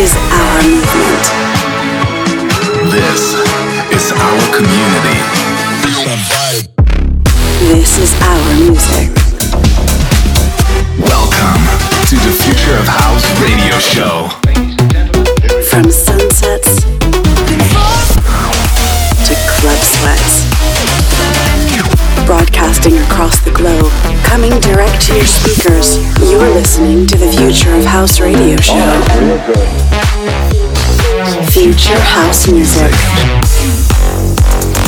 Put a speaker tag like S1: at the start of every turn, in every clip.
S1: is our movement.
S2: This is our community.
S1: This is our music.
S2: Welcome to the Future of House radio show.
S1: broadcasting across the globe, coming direct to your speakers. You're listening to the Future of House radio show. Future House music.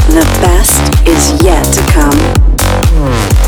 S1: The best is yet to come.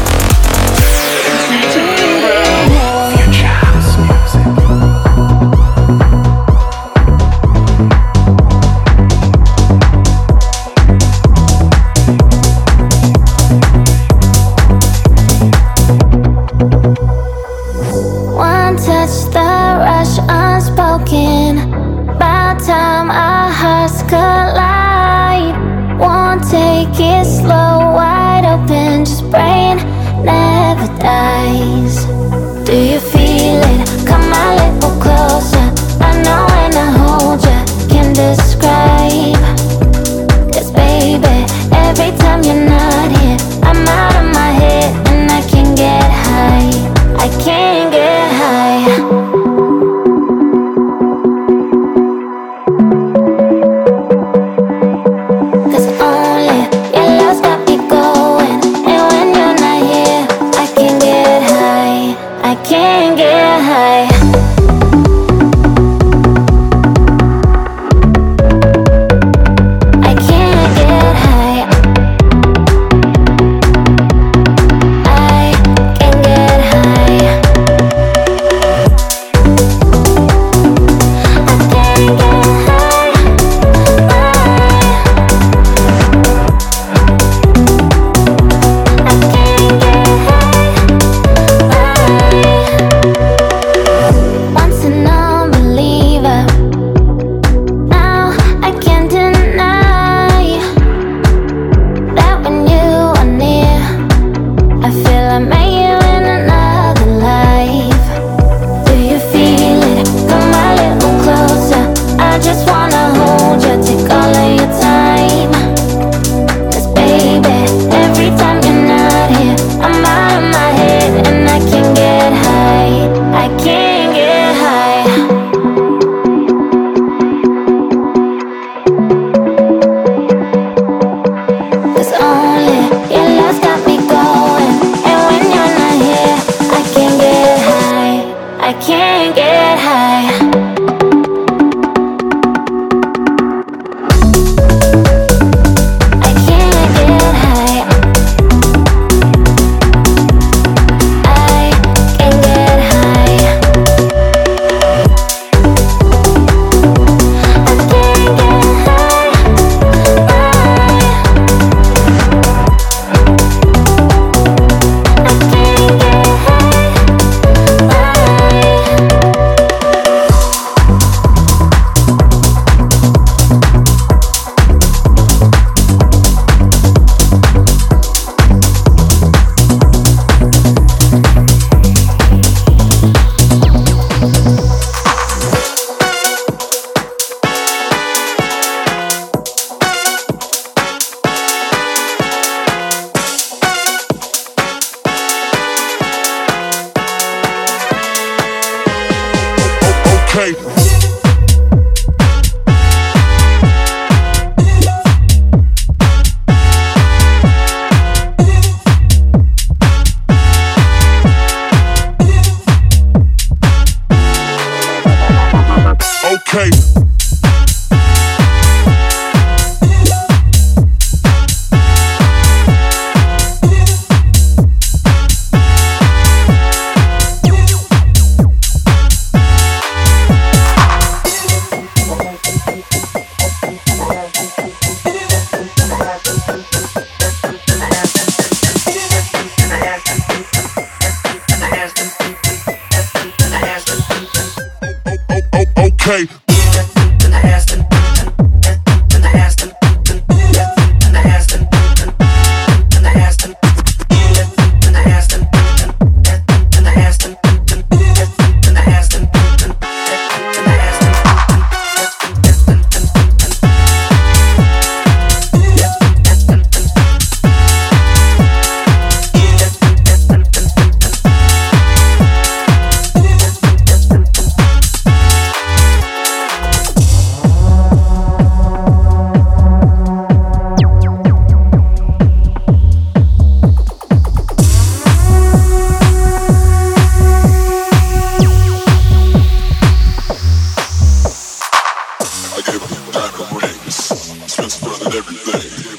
S3: everything.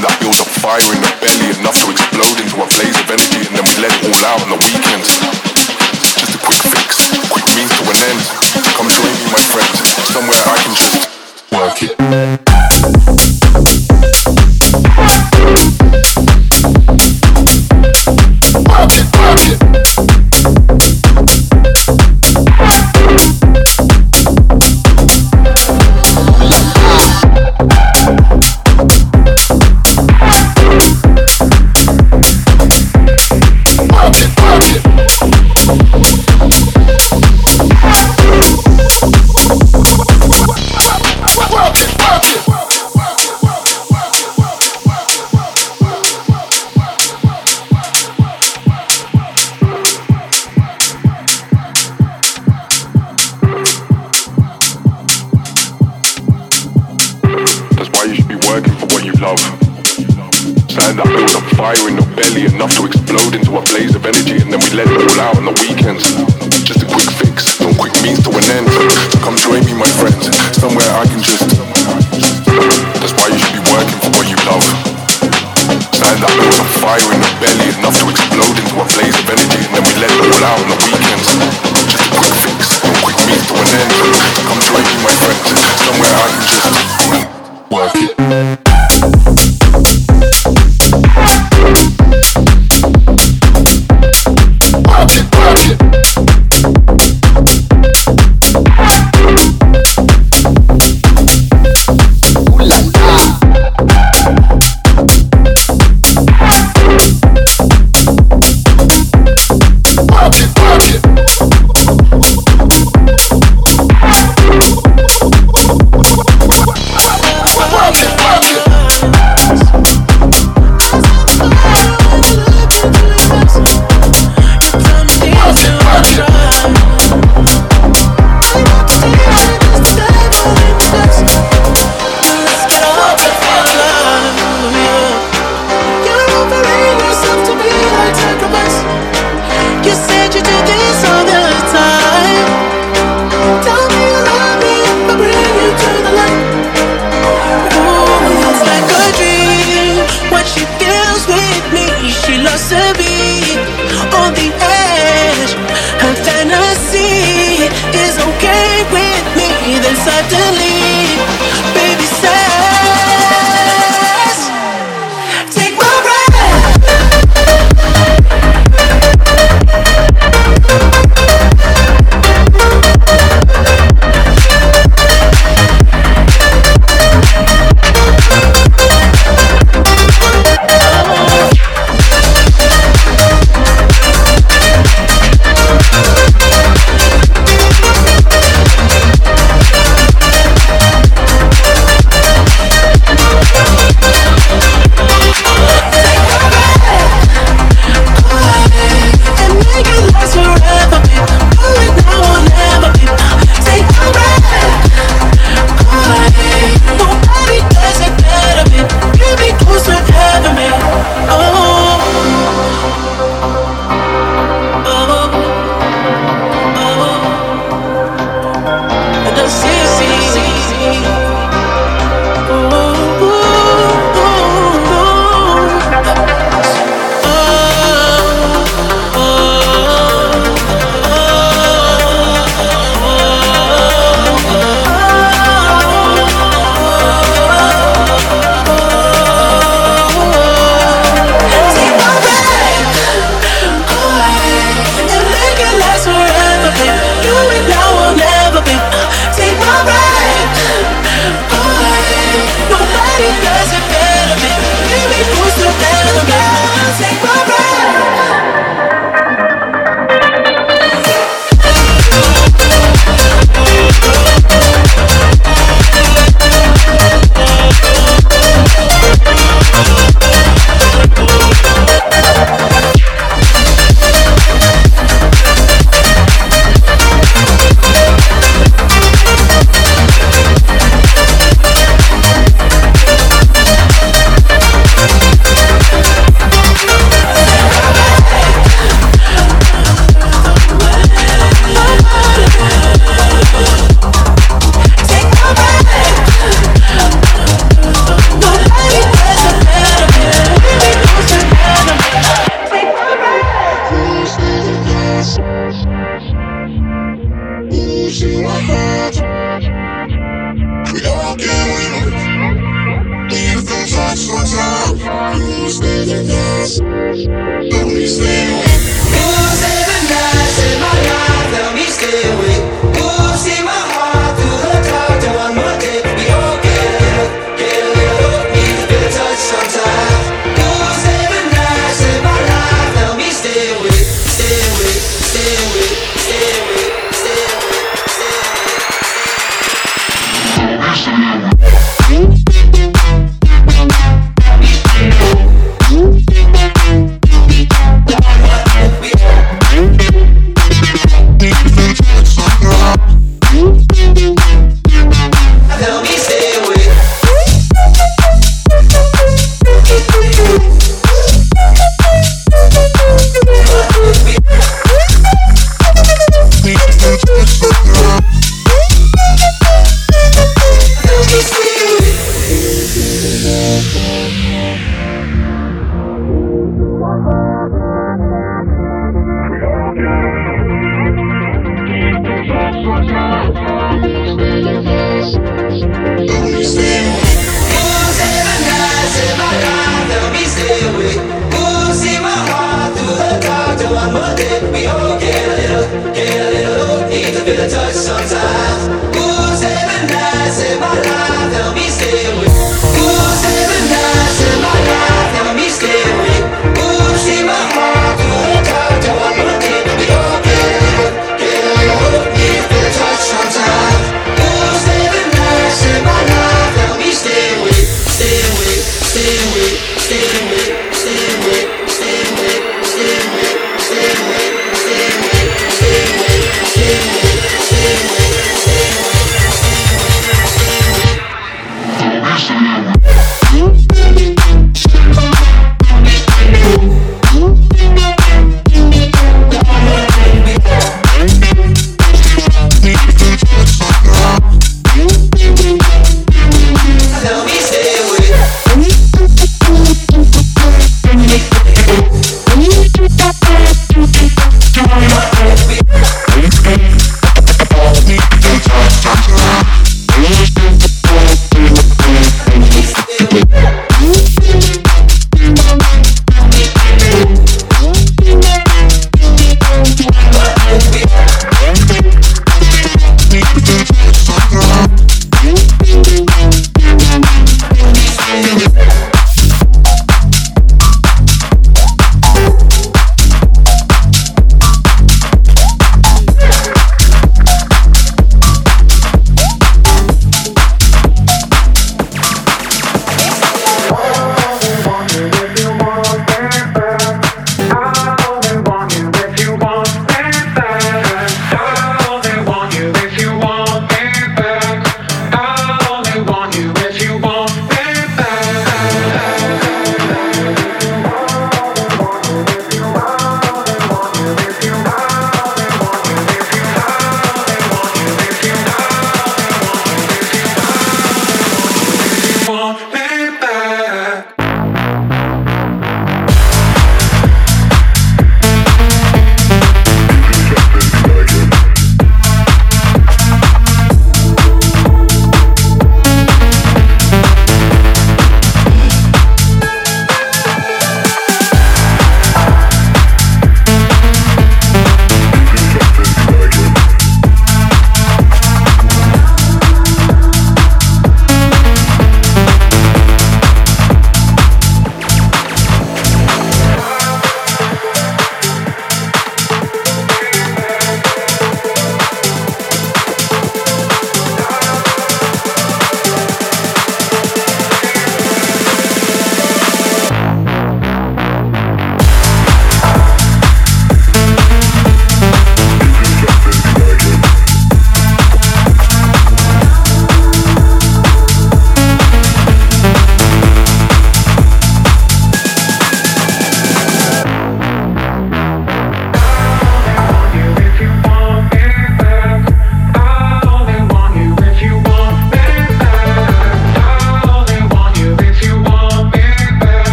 S3: In
S4: the belly enough to explode into a blaze of energy, and then we let it all out on the weekends. Just a quick fix, quick means to an end. Come join me, my friends, somewhere I can just work it. Into a blaze of energy, and then we let it all out on the weekends.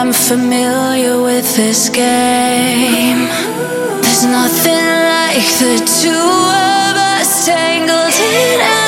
S5: I'm familiar with this game. There's nothing like the two of us tangled in.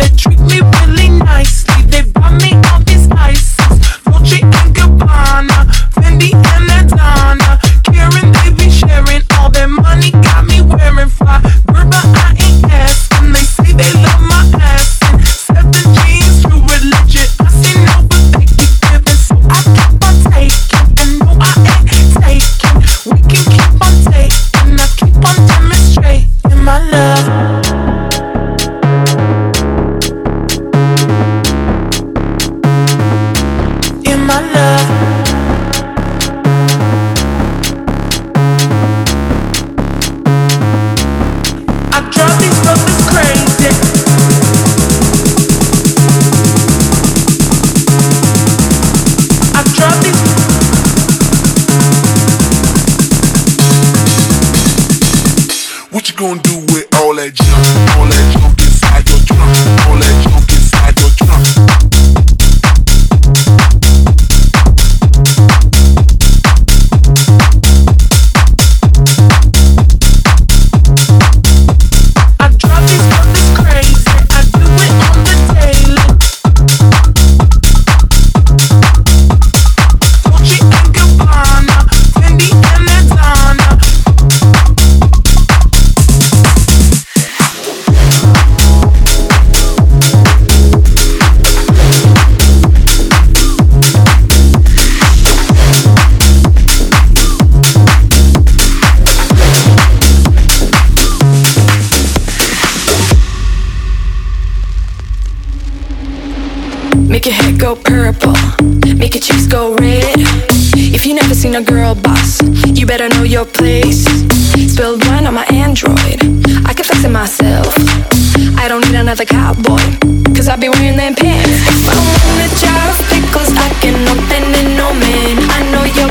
S5: purple, make your cheeks go red. If you never seen a girl boss, you better know your place. Spilled wine on my Android, I can fix it myself. I don't need another cowboy, cause I be wearing them pants. If I want a jar of pickles, I can open it, no man. I know your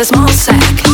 S5: It's a small sack.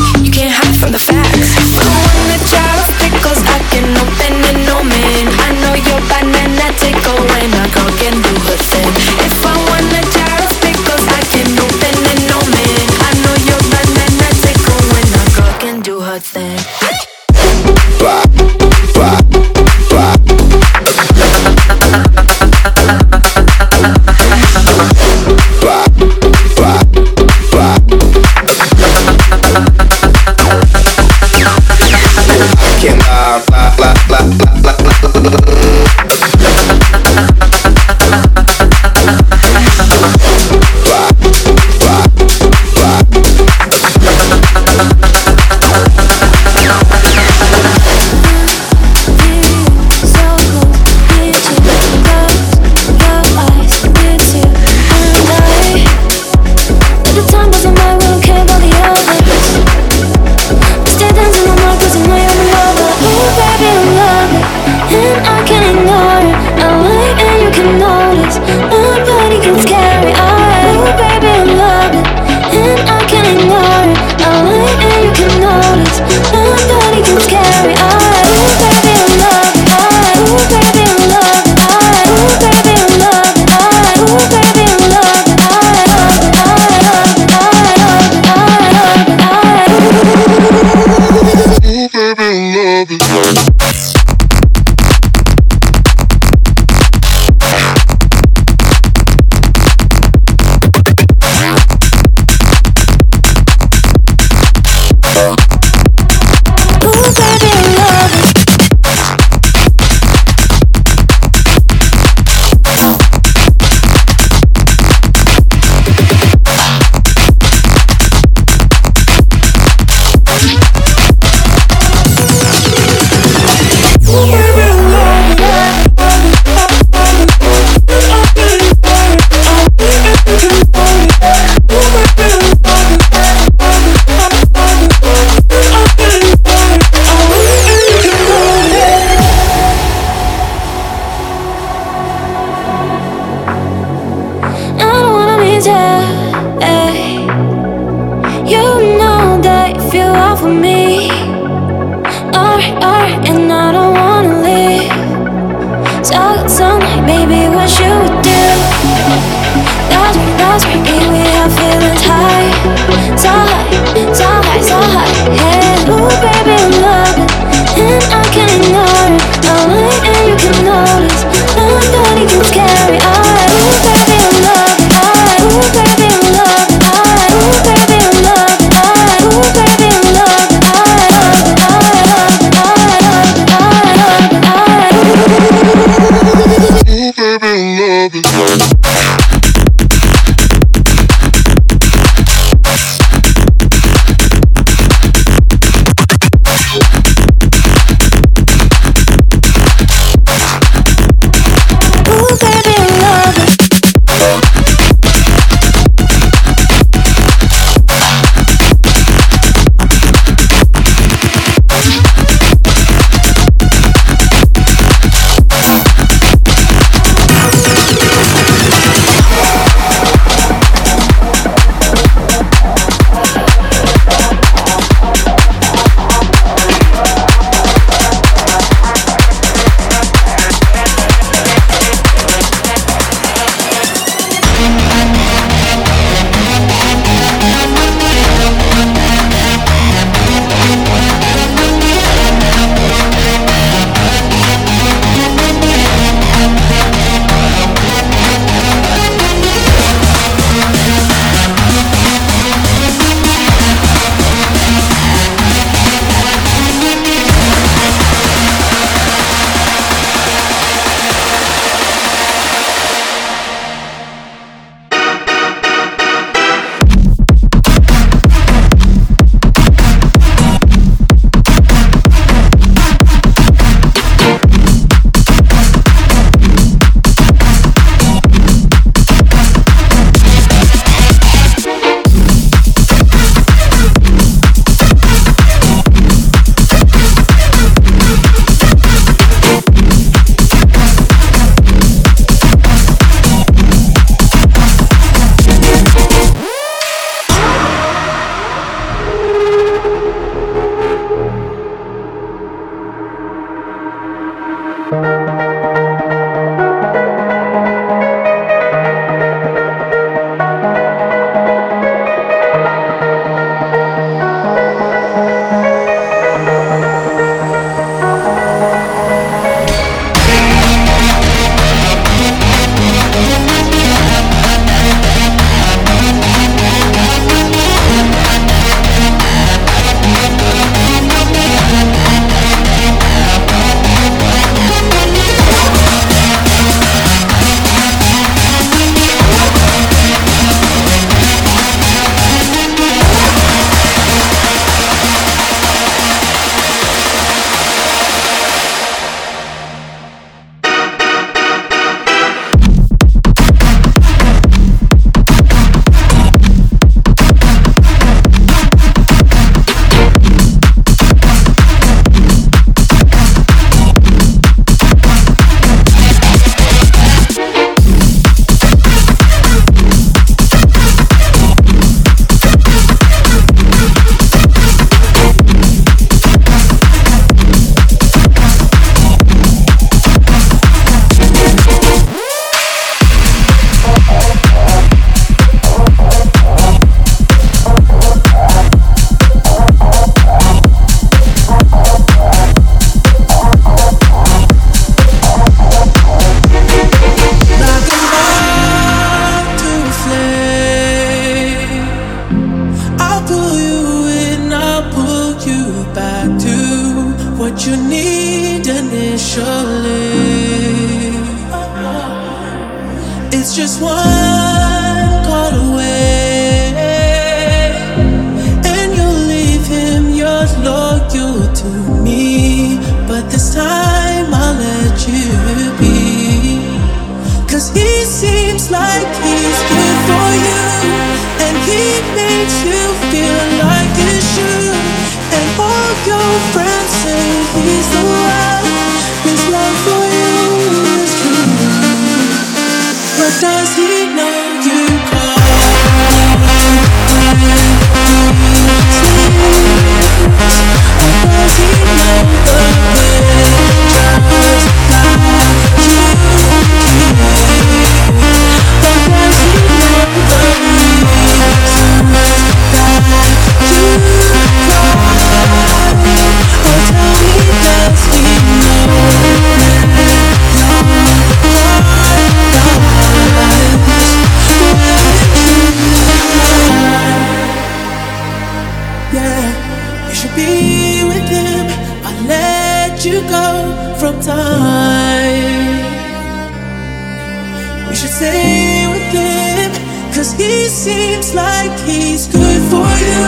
S3: he's good for you,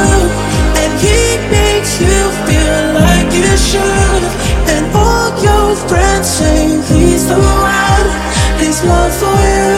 S3: and he makes you feel like you should. And all your friends say he's the one, his love
S6: for you.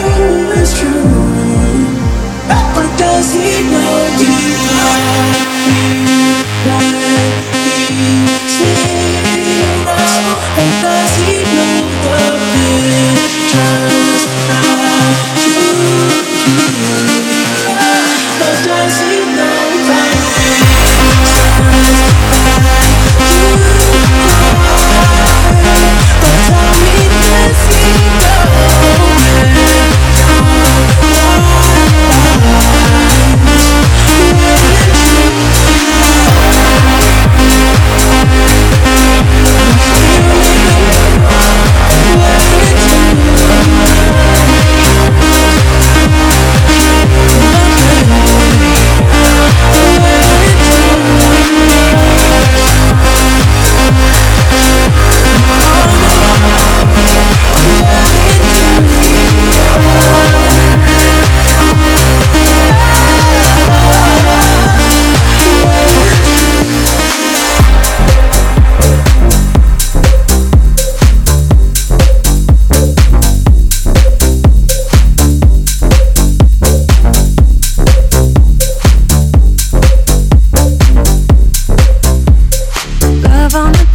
S6: on the